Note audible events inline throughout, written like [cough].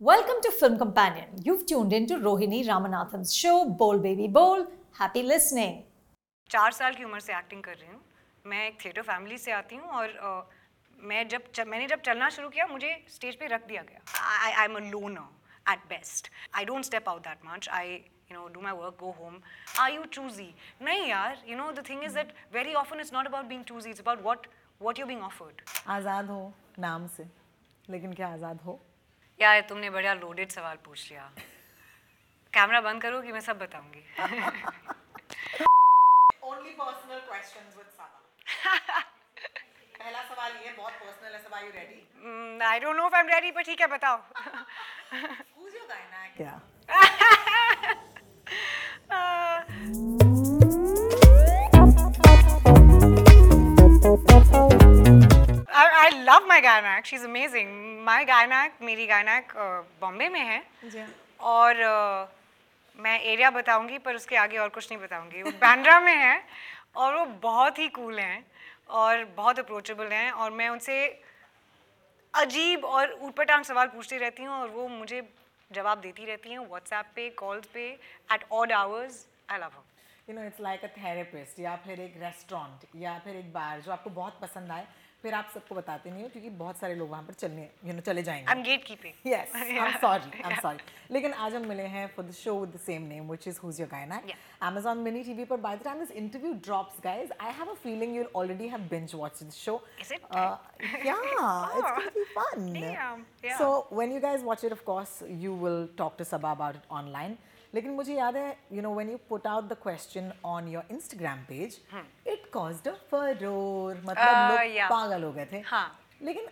Welcome to Film Companion. You've tuned in to Rohini Ramanathan's show Bowl Baby Bowl. Happy listening. चार साल की उम्र से acting कर रही हूँ। मैं एक थिएटर फैमिली से आती हूँ और अ, मैं जब च, मैंने जब चलना शुरू किया मुझे स्टेज पे रख दिया गया। I I am a loner at best I don't step out that much I you know do my work go home I you choosy नहीं यार you know the thing is that very often it's not about being choosy it's about what what you being offered आज़ाद हो नाम से लेकिन क्या आज़ाद हो? यार तुमने बड़ा लोडेड सवाल पूछ लिया। कैमरा बंद करो कि मैं सब बताऊँगी। ओनली पर्सनल क्वेश्चंस विद साबा पहला सवाल ये बहुत पर्सनल है सब are you ready I don't know if I am ready पर ठीक है बताओ। हु इज़ योर डायनामिक क्या I, I love my Gainak. She's amazing. My gynaec मेरी गायनाक बॉम्बे में है। जी हाँ। और uh, मैं एरिया बताऊँगी पर उसके आगे और कुछ नहीं बताऊँगी। वो बैंड्रा में है और वो बहुत ही कूल हैं और बहुत अप्रोचेबल हैं और मैं उनसे अजीब और ऊटपटांग सवाल पूछती रहती हूँ और वो मुझे जवाब देती रहती हैं व्हाट्सएप पे कॉल्स पे at odd hours I love her you know it's like a therapist या फिर एक रेस्टोरेंट या फिर एक बार जो आपको बहुत पसंद आए। फिर आप सबको बताते नहीं हो क्योंकि बहुत सारे लोग वहाँ पर चलने यू नो चले जाएँगे। I am keeping yes I am sorry I am sorry लेकिन आज हम मिले हैं for the show with the same name which is who's your gynae Amazon Mini TV पर by the time this interview drops guys I have a feeling you already have binge watched the show so when you guys watch it of you will talk to Saba about online लेकिन मुझे याद है, you know when you put out the question on your Instagram page, it caused a furore. मतलब Uh, लोग. पागल हो गए थे. हाँ. लेकिन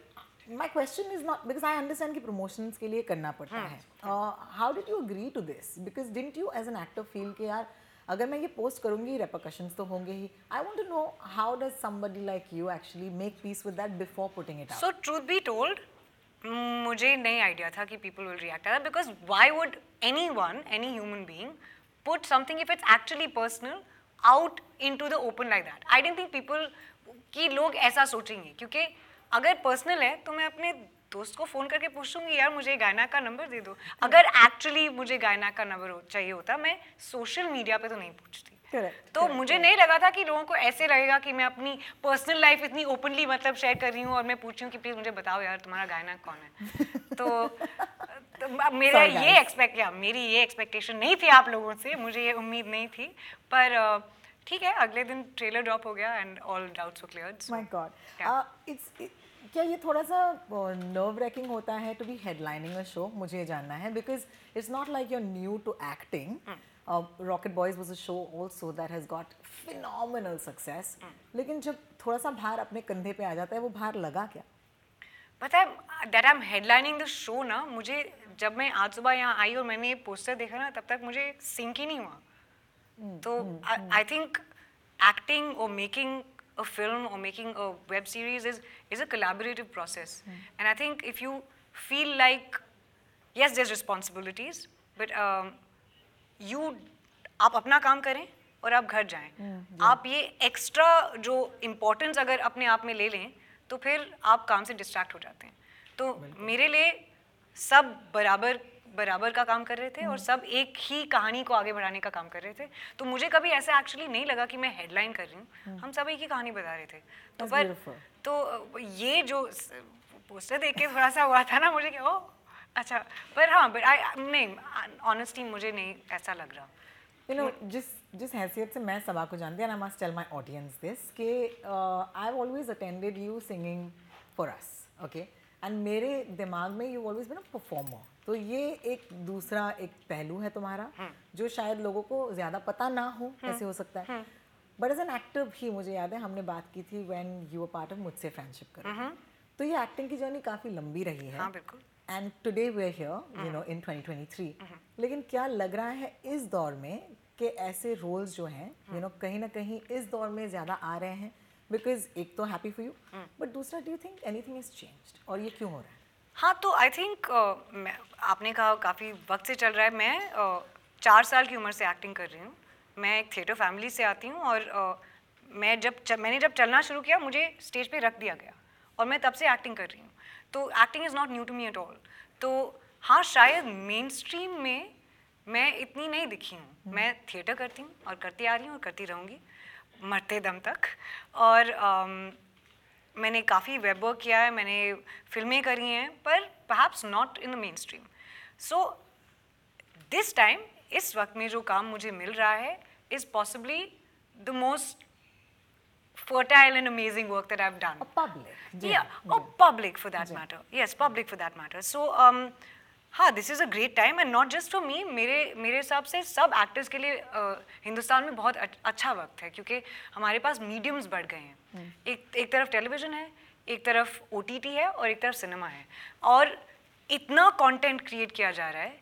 my question is not because I understand कि प्रमोशंस के लिए करना पड़ता है how did you agree to this because didn't you as an actor feel के यार अगर मैं ये पोस्ट करूँगी रेपोकशंस तो होंगे ही I want to know how does somebody like you actually make peace with that before putting it out so truth be told मुझे नहीं आइडिया था कि पीपल विल रिएक्ट आया because why would anyone any human being put something if it's actually personal out into the open like that I don't think people कि लोग ऐसा सोचेंगे, क्योंकि अगर पर्सनल है तो मैं अपने दोस्त को फ़ोन करके पूछूँगी, यार, मुझे गायना का नंबर दे दो। अगर एक्चुअली मुझे गायना का नंबर चाहिए होता, मैं सोशल मीडिया पे तो नहीं पूछती। Correct, तो मुझे नहीं लगा था कि लोगों को ऐसे लगेगा कि मैं अपनी पर्सनल लाइफ इतनी ओपनली मतलब शेयर कर रही हूँ और मैं पूछ रही हूँ कि प्लीज़ मुझे बताओ यार तुम्हारा गायना कौन है? तो, तो [laughs] मेरा Sorry, ये एक्सपेक्ट या मेरी ये एक्सपेक्टेशन नहीं थी आप लोगों से मुझे ये उम्मीद नहीं थी पर ठीक है अगले दिन ट्रेलर ड्रॉप हो गया and all doubts were cleared my god it's क्या ये थोड़ा सा नर्व रैकिंग होता है to be headlining a show मुझे जानना है because it's not like you new to acting Rocket Boys was a show also that has got phenomenal success लेकिन जब थोड़ा सा भार अपने कंधे पे आ जाता है वो भार लगा क्या? पता है that I am headlining the show ना मुझे जब मैं आज सुबह यहाँ आई और मैंने ये पोस्टर देखा ना तब तक मुझे सिंक ही नहीं हुआ। तो आई थिंक एक्टिंग और making a film or making a web series is is a collaborative process. And i think if you feel like yes there's responsibilities but um, you आप अपना काम करें और आप घर जाएँ। आप ये एक्स्ट्रा जो इम्पोर्टेंस अगर अपने आप में ले लें तो फिर आप काम से डिस्ट्रैक्ट हो जाते हैं। तो मेरे लिए सब बराबर बराबर का काम कर रहे थे और सब एक ही कहानी को आगे बढ़ाने का काम कर रहे थे। तो मुझे कभी ऐसा एक्चुअली नहीं लगा कि मैं हेडलाइन कर रही हूँ। हम सब एक ही कहानी बता रहे थे। तो That's पर beautiful. तो ये जो पोस्टर देख के थोड़ा सा हुआ था ना मुझे कि ओ अच्छा। पर हाँ बट आई नहीं ऑनेस्टली मुझे नहीं ऐसा लग रहा। यू नो जिस जिस हैसियत से मैं सभा को जानती हूँ I must tell my audience this कि I always attended you singing for us okay and मेरे दिमाग में you always been a performer तो ये एक दूसरा एक पहलू है तुम्हारा जो शायद लोगों को ज़्यादा पता ना हो कैसे हो सकता है। बट एज एन एक्टर भी मुझे याद है हमने बात की थी when you a part of मुझसे फ्रेंडशिप करो तो ये एक्टिंग की जर्नी काफ़ी लंबी रही है। हाँ बिल्कुल। And today we are here you know in 2023 लेकिन क्या लग रहा है इस दौर में कि ऐसे रोल्स जो हैं यू नो कहीं ना कहीं इस दौर में ज़्यादा आ रहे हैं? बिकॉज़ एक तो हैप्पी फॉर यू बट दूसरा do you think anything is changed और ये क्यों हो रहा है? हाँ तो आई थिंक आपने कहा काफ़ी वक्त से चल रहा है। मैं uh, चार साल की उम्र से एक्टिंग कर रही हूँ। मैं एक थिएटर फैमिली से आती हूँ और uh, मैं जब मैंने जब चलना शुरू किया मुझे स्टेज पे रख दिया गया और मैं तब से एक्टिंग कर रही हूँ। तो acting is not new to me at all तो हाँ शायद मेन स्ट्रीम में मैं इतनी नहीं दिखी हूँ। मैं थिएटर करती हूँ और करती आ रही हूँ और करती रहूँगी मरते दम तक। और um, मैंने काफ़ी वेब वर्क किया है मैंने फ़िल्में करी हैं पर perhaps not in the mainstream so this time इस वक्त में जो काम मुझे मिल रहा है is possibly the most fertile and amazing work that I've done. A public, जी, Yeah, or public for that matter. Yes, public for that matter. So, um, हाँ this is a great time and not just for me मेरे मेरे हिसाब से सब actors के लिए uh, Hindustan में बहुत अच- अच्छा वक्त है क्योंकि हमारे पास मीडियम्स बढ़ गए हैं। एक एक तरफ़ टेलीविज़न है एक तरफ़ OTT है और एक तरफ़ सिनेमा है। और इतना कंटेंट क्रिएट किया जा रहा है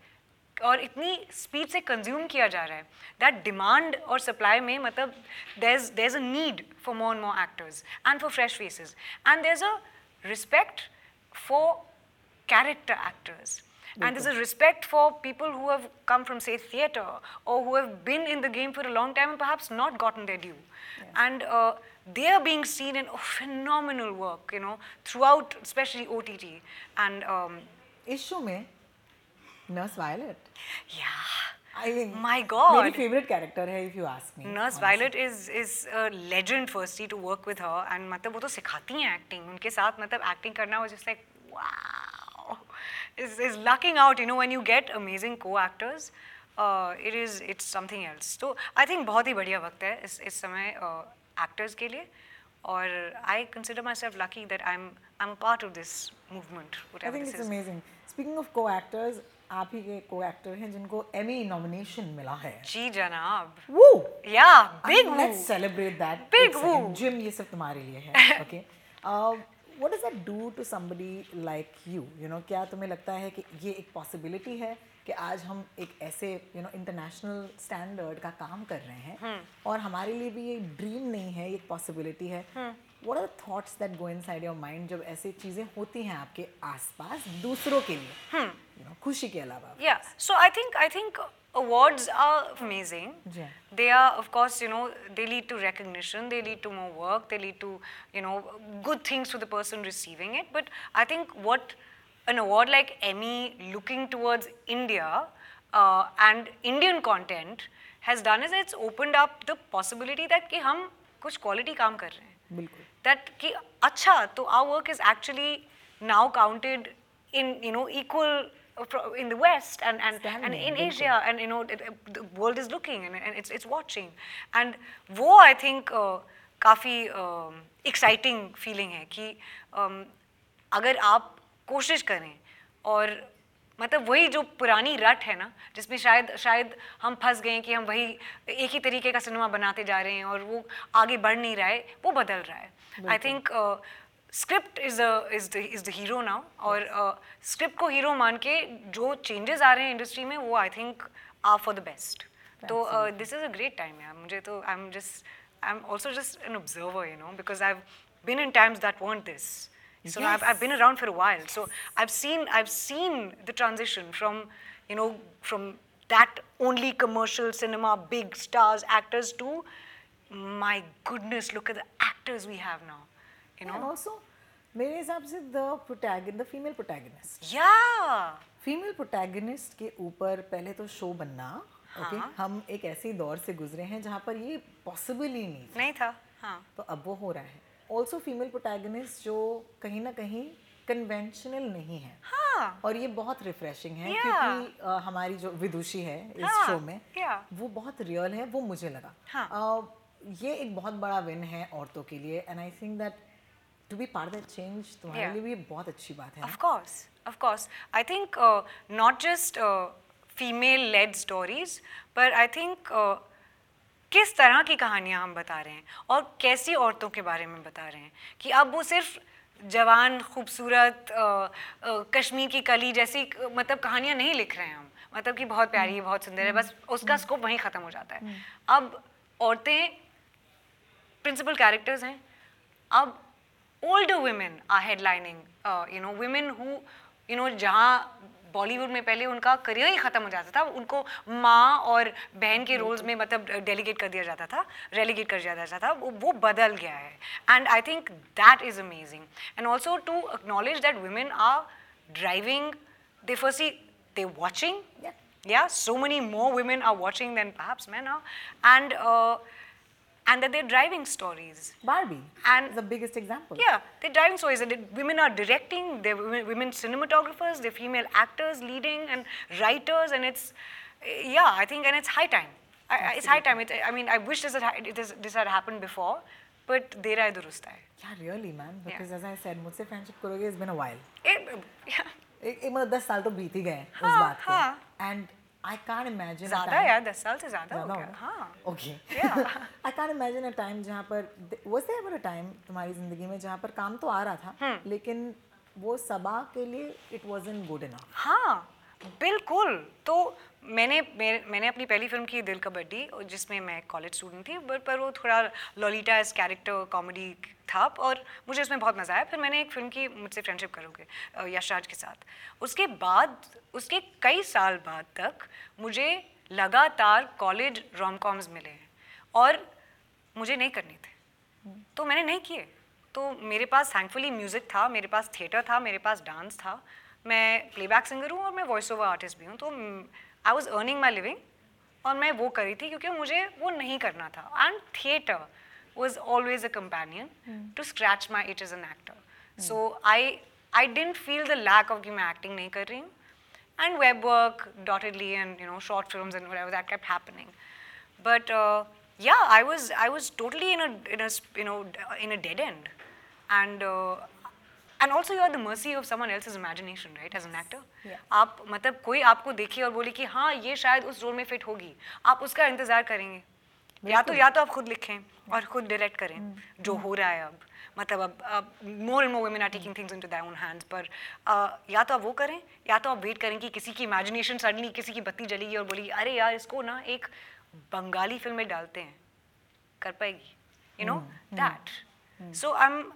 और इतनी स्पीड से कंज्यूम किया जा रहा है दैट डिमांड और सप्लाई में मतलब there there a need for more and more actors and for fresh faces and there a respect for character actors. And there's a respect for people who have come from, say, theatre or who have been in the game for a long time and perhaps not gotten their due. And uh, they are being seen in phenomenal work, you know, throughout, especially OTT. And um, इस show में nurse Violet या my god मेरी favourite character है if you ask me nurse Violet is is a legend firstly to work with her and मतलब वो तो सिखाती हैं एक्टिंग उनके साथ मतलब एक्टिंग करना was just like wow is is lucking out you know when you get amazing coactors it is it's something else तो आई थिंक बहुत ही बढ़िया वक्त है इस इस समय एक्टर्स uh, के लिए। और I consider myself lucky that I'm I'm a part of this movement I whatever think this it's is amazing speaking of को एक्टर्स आप ही के को एक्टर हैं जिनको एमी नॉमिनेशन मिला है जी जनाब वो yeah big let's woo. Celebrate that Big woo. Gym ये सब तुम्हारे लिए है [laughs] okay what does that do to somebody like you you know क्या तुम्हें लगता है कि ये एक पॉसिबिलिटी है कि आज हम एक ऐसे यू नो इंटरनेशनल स्टैंडर्ड का काम कर रहे हैं और हमारे लिए भी ये ड्रीम नहीं है ये एक पॉसिबिलिटी है what are thoughts that go inside your mind जब ऐसी चीज़ें होती हैं आपके आसपास दूसरों के लिए यू नो खुशी के अलावा Yeah, so I think I think awards are amazing. Yeah. They are, of course, you know, they lead to recognition, they lead to more work, they lead to, you know, good things to the person receiving it. But I think what an award like Emmy looking towards India uh, and Indian content has done is it's opened up the possibility that कि हम कुछ quality काम कर रहे हैं. बिल्कुल that कि अच्छा तो our work is actually now counted in you know equal uh, pro- in the West and and, and Standing, in बिल्कुल। Asia and you know it, it- the world is looking and, and it's it's watching and वो I think uh, काफ़ी um, exciting feeling है कि um, अगर आप कोशिश करें। और मतलब वही जो पुरानी रट है ना जिसमें शायद शायद हम फंस गए कि हम वही एक ही तरीके का सिनेमा बनाते जा रहे हैं और वो आगे बढ़ नहीं रहा है वो बदल रहा है। I think script is is the is the hero now और स्क्रिप्ट uh, को हीरो मान के जो चेंजेस आ रहे हैं इंडस्ट्री में वो I think are for the best तो this is a great time यार। मुझे तो I am just I am also just an observer you know because I been in times that want this So I've, I've been around for a while. So I've seen I've seen the transition from you know from that only commercial cinema, big stars, actors to my goodness, look at the actors we have now. You and know? Also मेरे हिसाब से the protagon the female protagonist Yeah. Female protagonist के ऊपर पहले तो show बनना okay हाँ। हम एक ऐसे दौर से गुजरे हैं जहाँ पर ये पॉसिबल ही नहीं था नहीं था. हाँ. तो अब वो हो रहा है ऑल्सो फीमेल प्रोटैगनिस्ट जो कहीं ना कहीं कन्वेंशनल नहीं है हाँ. और ये बहुत रिफ्रेशिंग है Yeah. क्योंकि अ, हमारी जो विदुषी है इस हाँ, शो में yeah. वो बहुत रियल है वो मुझे लगा हाँ. अ, ये एक बहुत बड़ा विन है औरतों के लिए and I think that to be part that change तुम्हारे Yeah. लिए भी बहुत अच्छी बात है of course. I think uh, not just uh, female-led stories, but I think uh, किस तरह की कहानियाँ हम बता रहे हैं और कैसी औरतों के बारे में बता रहे हैं कि अब वो सिर्फ़ जवान खूबसूरत कश्मीर की कली जैसी मतलब कहानियाँ नहीं लिख रहे हैं हम। मतलब कि बहुत प्यारी है बहुत सुंदर है बस उसका स्कोप वहीं ख़त्म हो जाता है। अब औरतें प्रिंसिपल कैरेक्टर्स हैं। अब old women are headlining uh, you know women you know जहाँ बॉलीवुड में पहले उनका करियर ही खत्म हो जाता था। उनको माँ और बहन के रोल्स में मतलब डेलीगेट कर दिया जाता था रेलीगेट कर दिया जाता था। वो वो बदल गया है। And I think that is amazing and also to acknowledge that women are driving they first they watching Yeah. Yeah, so many more women are watching than perhaps men are. And, uh, and that they're driving stories. Barbie And- is the biggest example. Yeah, they're driving stories. And it- women are directing, they're women, women cinematographers, they're female actors leading and writers, and it's, yeah, I think, and it's high time. I, I- it's high time. It, I mean, I wish this had, ha- it is, this had happened before, but dera hai durust hai. Yeah, really, man. Yeah. Because as I said, मुझसे friendship करोगे, it's been a while. It, yeah, एक एक मतलब दस साल तो बीत ही गए हैं उस हाँ, बात को. हाँ. I can't imagine. ज़्यादा यार दस साल से ज़्यादा हो गया हाँ Okay. Yeah. I can't imagine a time जहाँ पर was there ever a time तुम्हारी ज़िंदगी में जहाँ पर काम तो आ रहा था हम्म। लेकिन वो सबा के लिए it wasn't good enough. हाँ बिल्कुल तो मैंने मैंने अपनी पहली फ़िल्म की दिल कबड्डी जिसमें मैं कॉलेज स्टूडेंट थी बट पर वो थोड़ा लॉलीटा एस कैरेक्टर कॉमेडी था और मुझे उसमें बहुत मज़ा आया। फिर मैंने एक फ़िल्म की मुझसे फ्रेंडशिप करोगे अ, यश राज के साथ। उसके बाद उसके कई साल बाद तक मुझे लगातार कॉलेज रोम कॉम्स मिले हैं और मुझे नहीं करने थे। तो मैंने नहीं किए। तो मेरे पास थैंकफुली म्यूज़िक था मेरे पास थिएटर था मेरे पास डांस था। मैं प्लेबैक सिंगर हूँ और मैं वॉइस ओवर आर्टिस्ट भी हूँ तो I was earning my living और मैं वो करी थी क्योंकि मुझे वो नहीं करना था and theatre was always a companion to scratch my it is an actor so I I didn't feel the lack of कि मैं एक्टिंग नहीं कर रही हूँ and web work dottedly and you know short films and whatever that kept happening but uh, yeah i was i was totally in a in a s- you know d- in a dead end and uh, and also you're at the mercy of someone else's imagination right as an actor? Yeah. आप मतलब कोई आपको देखे और बोले कि हाँ ये शायद उस रोल में फिट होगी। आप उसका इंतज़ार करेंगे। या तो या तो आप खुद लिखें और खुद डायरेक्ट करें जो हो रहा है अब। मतलब अब more and more women are taking things into their own hands पर या तो आप वो करें या तो आप वेट करें कि किसी की इमेजिनेशन सडनली किसी की बत्ती जलेगी और बोलेगी अरे यार इसको ना एक बंगाली फ़िल्म में डालते हैं कर पाएगी? You know that so I am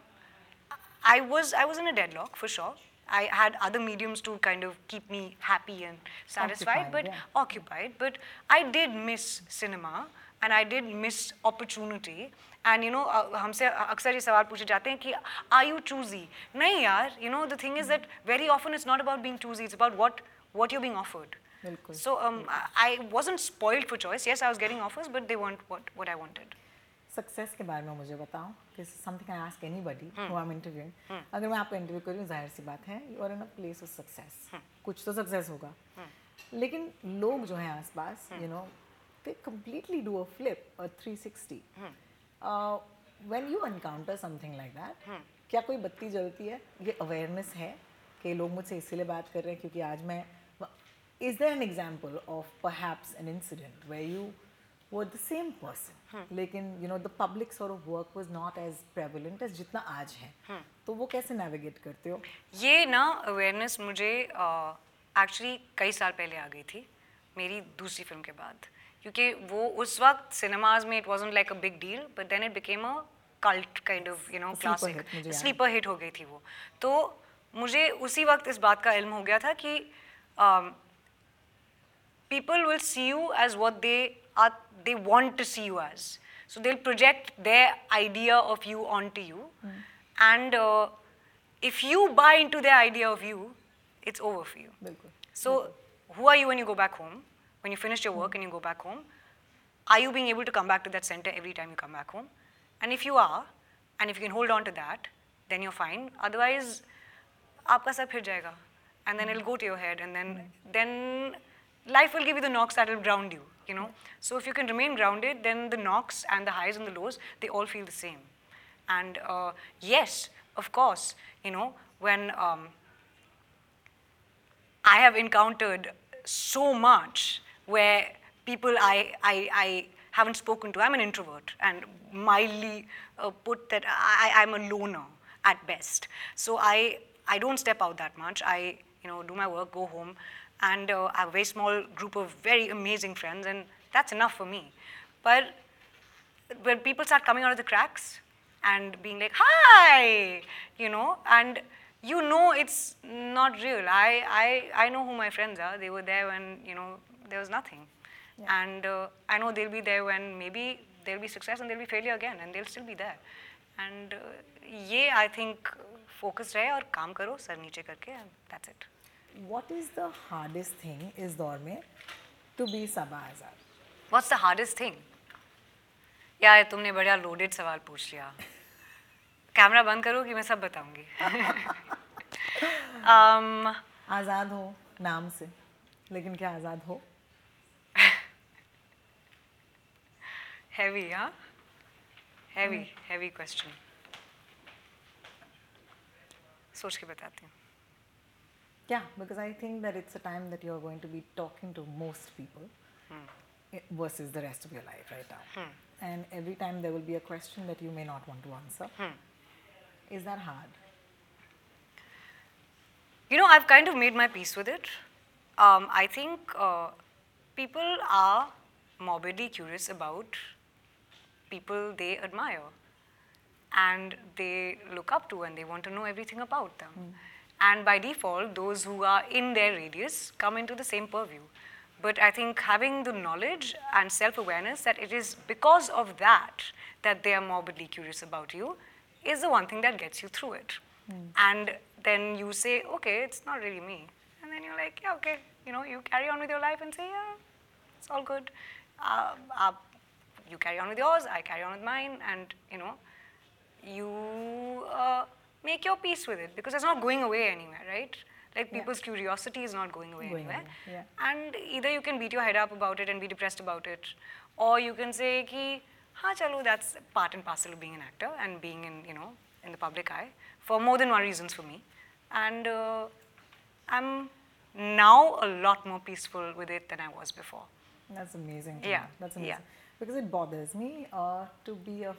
I was I was in a deadlock for sure. I had other mediums to kind of keep me happy and satisfied, Occupied, but yeah. occupied. But I did miss cinema and I did miss opportunity. And you know, uh, हमसे अक्सर ये सवाल पूछे जाते हैं कि are you choosy? नहीं यार, you know the thing is that very often it's not about being choosy. It's about what what you're being offered. बिल्कुल। So um, I I wasn't spoiled for choice. Yes, I was getting offers, but they weren't what what I wanted. success के बारे में मुझे बताओ। कि something I ask anybody who I am interviewing अगर मैं आपको इंटरव्यू करूँ ज़ाहिर सी बात है you are in a place of success कुछ तो सक्सेस होगा। लेकिन लोग जो हैं आसपास you know they completely do a flip a 360 uh, when you encounter something like that क्या कोई बत्ती जलती है? ये अवेयरनेस है कि लोग मुझसे इसीलिए बात कर रहे हैं क्योंकि आज मैं is there an example of perhaps an incident where you were the same person. लेकिन you know the public sort of work was not as prevalent as जितना आज है। तो वो कैसे navigate करते हो? ये ना अवेयरनेस मुझे एक्चुअली कई साल पहले आ गई थी मेरी दूसरी फ़िल्म के बाद। क्योंकि वो उस वक्त सिनेमाज में it was like a big deal but then it became a cult kind of you know classic. Sleeper hit हो। गई थी वो। तो मुझे उसी वक्त इस बात का इल्म हो गया था कि people will see you as what they are they want to see you as so they'll project their idea of you onto you and uh, if you buy into their idea of you it's over for you बिल्कुल so who are you when you go back home when you finish your work and you go back home are you being able to come back to that center every time you come back home and if you are and if you can hold on to that then you're fine otherwise आपका सब फिर जाएगा and then it'll go to your head and then then life will give you the knocks that will ground you you know so if you can remain grounded then the knocks and the highs and the lows they all feel the same and uh, yes of course you know when um, I have encountered so much where people I, I, I haven't spoken to. I'm an introvert and mildly uh, put that I, I'm a loner at best. So I, I don't step out that much. I you know do my work, go home, and uh, I have a very small group of very amazing friends, and that's enough for me. But when people start coming out of the cracks and being like, hi, you know, and you know it's not real. I, I, I know who my friends are. They were there when, you know, there was nothing. And uh, I know they'll be there when maybe there'll be success and there'll be failure again and they'll still be there. And uh, ये I think focus रहे और काम करो sir नीचे करके and that's it. What is the hardest thing इस दौर में to be Azad What's the hardest thing? यार तुमने बड़ा लोडेड सवाल पूछ लिया कैमरा बंद करो कि मैं सब बताऊँगी um, आज़ाद हो नाम से लेकिन क्या आज़ाद हो heavy, huh? Heavy, heavy question. सोच के बताती हूँ Yeah, because I think that it's a time that you're going to be talking to most people i- versus the rest of your life right now. And every time there will be a question that you may not want to answer. Is that hard? You know, I've kind of made my peace with it. Um, I think uh, people are morbidly curious about people they admire and they look up to and they want to know everything about them. And by default, those who are in their radius come into the same purview. But I think having the knowledge and self awareness that it is because of that that they are morbidly curious about you is the one thing that gets you through it. And then you say, okay, it's not really me. And then you're like, yeah, okay, you know, you carry on with your life and say, yeah, it's all good. Uh, uh, you carry on with yours, I carry on with mine, and you know, you uh, make your peace with it because it's not going away anywhere, right? Like people's curiosity is not going away Going anywhere. away, And either you can beat your head up about it and be depressed about it, or you can say ki, ha chalo, that's part and parcel of being an actor and being in, you know, in the public eye for more than one reasons for me. And uh, I'm now a lot more peaceful with it than I was before. That's amazing. Yeah. That's yeah. amazing. Because it bothers me uh, to be a,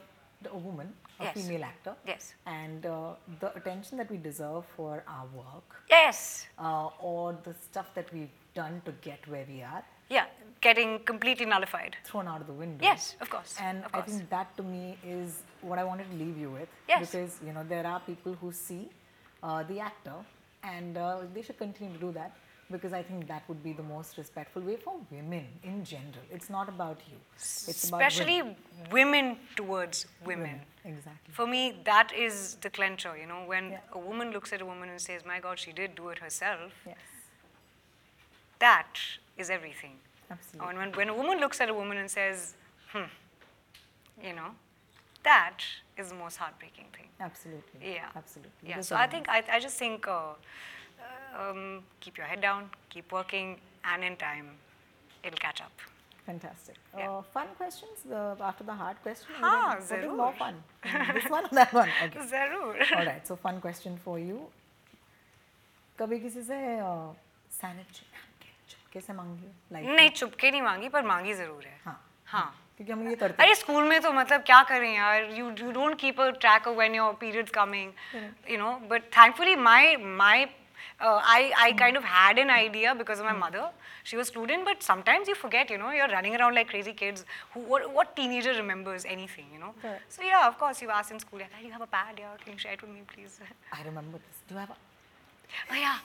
a woman, a Yes. female actor. Yes. And uh, the attention that we deserve for our work Yes. uh, or the stuff that we've done to get where we are Yeah, getting completely nullified. thrown out of the window. Yes, of course. And of I think that to me is what I wanted to leave you with. Yes. Because, you know, there are people who see uh, the actor and uh, they should continue to do that because I think that would be the most respectful way for women in general. It's not about you. It's especially women. women towards women. Exactly. For me, that is the clincher. You know, when Yeah. a woman looks at a woman and says, "My God, she did do it herself," Yes. that is everything. Absolutely. And when, when a woman looks at a woman and says, "Hmm," you know, that is the most heartbreaking thing. Absolutely. Yeah. Absolutely. Yeah. So I think I, I just think uh, um, keep your head down, keep working, and in time, it'll catch up. Fantastic. Yeah. Uh, fun questions the, after the hard question? हाँ, What is more fun? this one or that one? Okay. Zarur. All right. So fun question for you. कभी किसी से सैनिट चुपके से मांगी हो like नहीं चुपके नहीं मांगी पर मांगी ज़रूर है हाँ हाँ क्योंकि हम ये करते हैं अरे स्कूल में तो मतलब क्या करें यार you you don't keep a track of when your periods coming you know but thankfully my my I, I kind of had an idea because of my mother. She was student, but sometimes you forget, you know, you're running around like crazy kids. Who, what, what teenager remembers anything, you know? Correct. So yeah, of course, you asked in school, yeah, you have a pad, yeah, can you share it with me, please? [laughs] I remember this. Do you have a, Oh yeah.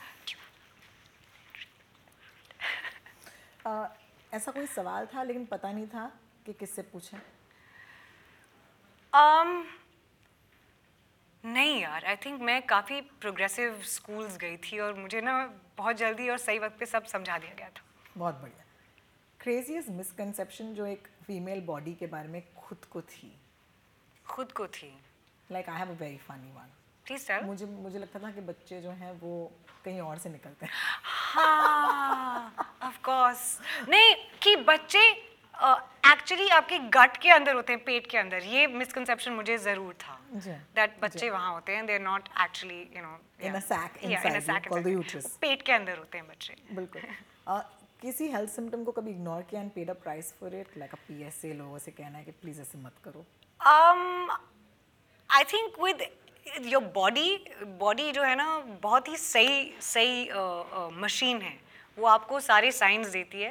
[laughs] uh, ऐसा कोई सवाल था लेकिन पता नहीं था कि किससे पूछें um, नहीं यार आई थिंक मैं काफ़ी प्रोग्रेसिव स्कूल्स गई थी और मुझे ना बहुत जल्दी और सही वक्त पे सब समझा दिया गया था। बहुत बढ़िया। क्रेजीस्ट मिसकनसेप्शन जो एक फीमेल बॉडी के बारे में खुद को थी? खुद को थी। Like I have a very funny one please sir मुझे मुझे लगता था कि बच्चे जो हैं वो कहीं और से निकलते हैं। हाँ ऑफ़ कोर्स नहीं कि बच्चे एक्चुअली आपके गट के अंदर होते हैं पेट के अंदर। ये मिसकंसेप्शन मुझे ज़रूर था दैट बच्चे वहाँ होते हैं they are not actually you know a. पेट के अंदर होते हैं बच्चे। बिल्कुल। किसी हेल्थ सिम्टम को कभी इग्नोर किया and paid a price for it like a PSA लोगों से कहना है कि प्लीज़ ऐसे मत करो। Um I think with your body body जो है ना बहुत ही सही सही मशीन है। वो आपको सारे साइंस देती है।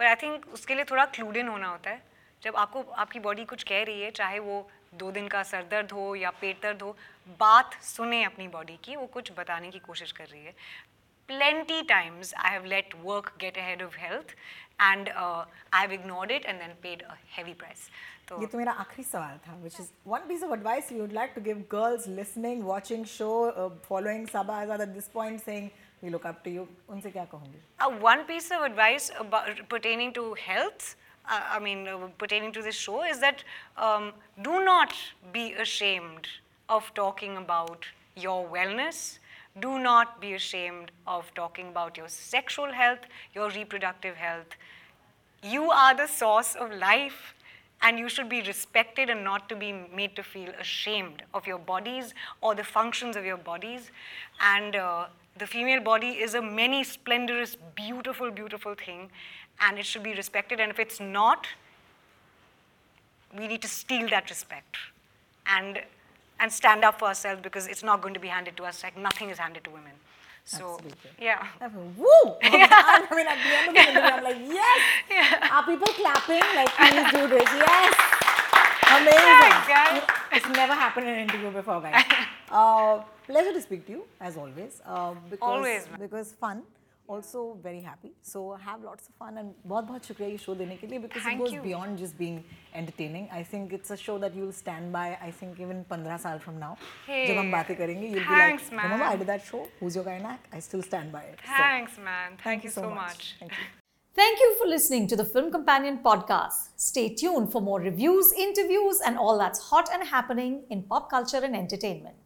पर आई थिंक उसके लिए थोड़ा क्लूडिन होना होता है। जब आपको, आपकी बॉडी कुछ कह रही है, चाहे वो दो दिन का सर दर्द हो या पेट दर्द हो, बात सुने अपनी बॉडी की, वो कुछ बताने की कोशिश कर रही है। Plenty times I have let work get a ahead of health and I have ignored it and then paid a heavy price तो ये तो मेरा आखिरी सवाल था which is one piece of advice you would like to give girls listening watching show following Saba as at this point saying we look up to you. unse kya kahungi uh, one piece of advice about, pertaining to health uh, i mean uh, pertaining to this show is that um, do not be ashamed of talking about your wellness. Do not be ashamed of talking about your sexual health your reproductive health. You are the source of life and you should be respected and not to be made to feel ashamed of your bodies or the functions of your bodies. And uh, the female body is a many splendorous, beautiful, beautiful thing, and it should be respected. And if it's not, we need to steal that respect and and stand up for ourselves because it's not going to be handed to us like nothing is handed to women. So Absolutely. yeah. I mean, woo! [laughs] I mean, at the end of the interview, I'm like, yes! Are people clapping? Like, please do this. [laughs] Yes! Amazing! guys It's never happened in an interview before, guys. [laughs] Uh, pleasure to speak to you, as always. Uh, because, Always, ma'am. Because fun. Also very happy. So have lots of fun and बहुत बहुत शुक्रिया ये show देने के लिए because Thank it goes you. beyond just being entertaining. I think it's a show that you'll stand by. I think even 15 साल from now, जब हम Hey, बातें करेंगे, you'll thanks, be like, remember I ma'am. did that show? Who's your guy Knack? I still stand by it. So, Thanks, man. Thank, [laughs] Thank you for listening to the Film Companion podcast. Stay tuned for more reviews, interviews, and all that's hot and happening in pop culture and entertainment.